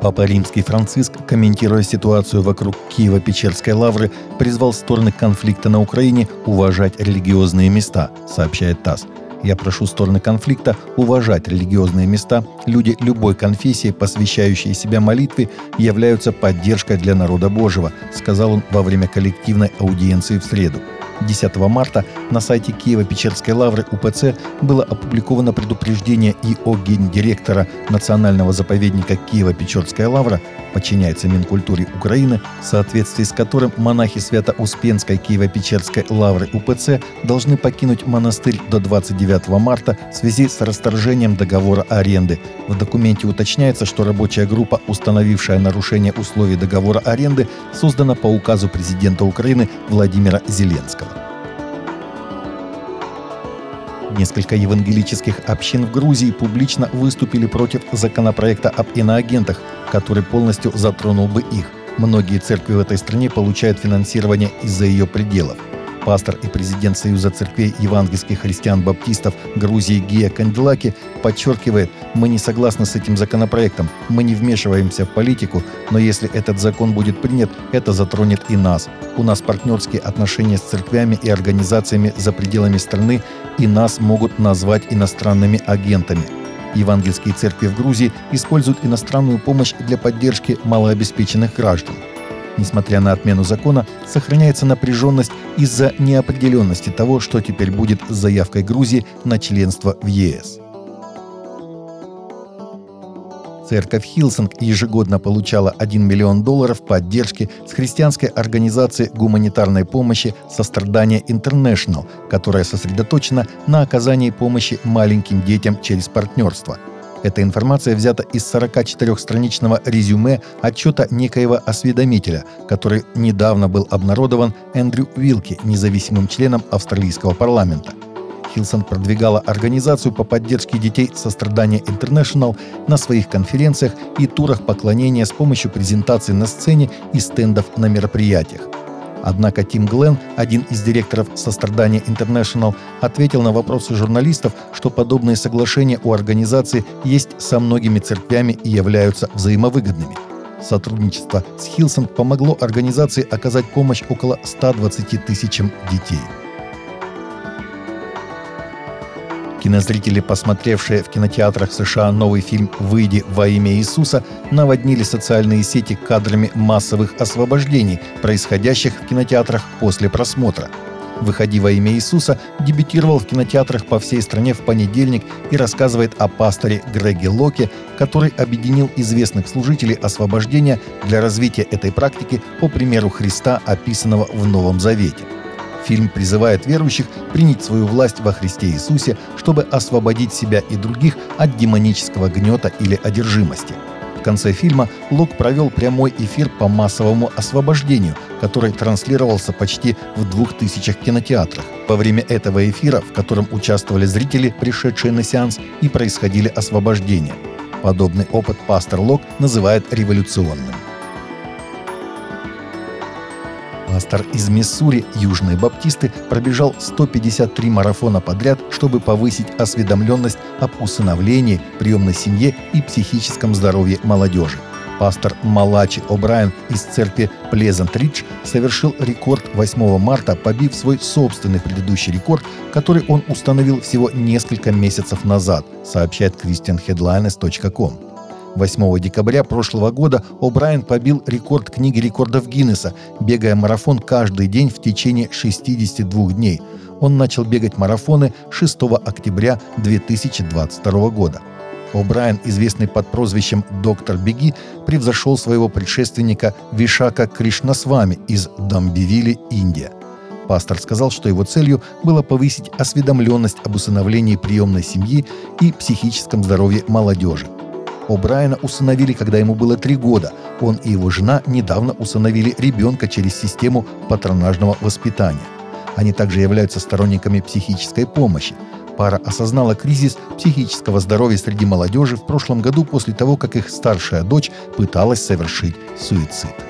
Папа Римский Франциск, комментируя ситуацию вокруг Киева-Печерской лавры, призвал стороны конфликта на Украине уважать религиозные места, сообщает ТАСС. Я прошу стороны конфликта уважать религиозные места. Люди любой конфессии, посвящающие себя молитве, являются поддержкой для народа Божьего, сказал он во время коллективной аудиенции в среду. 10 марта на сайте Киева-Печерской лавры УПЦ было опубликовано предупреждение ИО гендиректора Национального заповедника Киева-Печерская лавра, подчиняется Минкультуре Украины, в соответствии с которым монахи Свято-Успенской Киево-Печерской лавры УПЦ должны покинуть монастырь до 29 марта в связи с расторжением договора аренды. В документе уточняется, что рабочая группа, установившая нарушение условий договора аренды, создана по указу президента Украины Владимира Зеленского. Несколько евангелических общин в Грузии публично выступили против законопроекта об иноагентах, который полностью затронул бы их. Многие церкви в этой стране получают финансирование из-за ее пределов – Пастор и президент Союза церквей евангельских христиан-баптистов Грузии Гия Канделаки подчеркивает, мы не согласны с этим законопроектом, мы не вмешиваемся в политику, но если этот закон будет принят, это затронет и нас. У нас партнерские отношения с церквями и организациями за пределами страны, и нас могут назвать иностранными агентами. Евангельские церкви в Грузии используют иностранную помощь для поддержки малообеспеченных граждан – Несмотря на отмену закона, сохраняется напряженность из-за неопределенности того, что теперь будет с заявкой Грузии на членство в ЕС. Церковь Hillsong ежегодно получала 1 миллион долларов поддержки с христианской организации гуманитарной помощи «Сострадание International», которая сосредоточена на оказании помощи маленьким детям через партнерство – эта информация взята из 44-страничного резюме отчета некоего осведомителя, который недавно был обнародован Эндрю Уилки, независимым членом австралийского парламента. Хилсон продвигала организацию по поддержке детей сострадания International на своих конференциях и турах поклонения с помощью презентаций на сцене и стендов на мероприятиях. Однако Тим Глен, один из директоров сострадания International, ответил на вопросы журналистов, что подобные соглашения у организации есть со многими церквями и являются взаимовыгодными. Сотрудничество с Хилсон помогло организации оказать помощь около 120 тысячам детей. Кинозрители, посмотревшие в кинотеатрах США новый фильм «Выйди во имя Иисуса», наводнили социальные сети кадрами массовых освобождений, происходящих в кинотеатрах после просмотра. «Выходи во имя Иисуса» дебютировал в кинотеатрах по всей стране в понедельник и рассказывает о пасторе Греге Локе, который объединил известных служителей освобождения для развития этой практики по примеру Христа, описанного в Новом Завете – Фильм призывает верующих принять свою власть во Христе Иисусе, чтобы освободить себя и других от демонического гнета или одержимости. В конце фильма Лук провел прямой эфир по массовому освобождению, который транслировался почти в двух тысячах кинотеатрах. Во время этого эфира, в котором участвовали зрители, пришедшие на сеанс, и происходили освобождения. Подобный опыт пастор Лок называет революционным. Пастор из Миссури, Южные Баптисты, пробежал 153 марафона подряд, чтобы повысить осведомленность об усыновлении, приемной семье и психическом здоровье молодежи. Пастор Малачи О'Брайен из церкви Плезант Ридж совершил рекорд 8 марта, побив свой собственный предыдущий рекорд, который он установил всего несколько месяцев назад, сообщает christianheadlines.com. 8 декабря прошлого года О'Брайен побил рекорд книги рекордов Гиннесса, бегая марафон каждый день в течение 62 дней. Он начал бегать марафоны 6 октября 2022 года. О'Брайен, известный под прозвищем «Доктор Беги», превзошел своего предшественника Вишака Кришнасвами из Дамбивили, Индия. Пастор сказал, что его целью было повысить осведомленность об усыновлении приемной семьи и психическом здоровье молодежи – О'Брайена усыновили, когда ему было три года. Он и его жена недавно усыновили ребенка через систему патронажного воспитания. Они также являются сторонниками психической помощи. Пара осознала кризис психического здоровья среди молодежи в прошлом году после того, как их старшая дочь пыталась совершить суицид.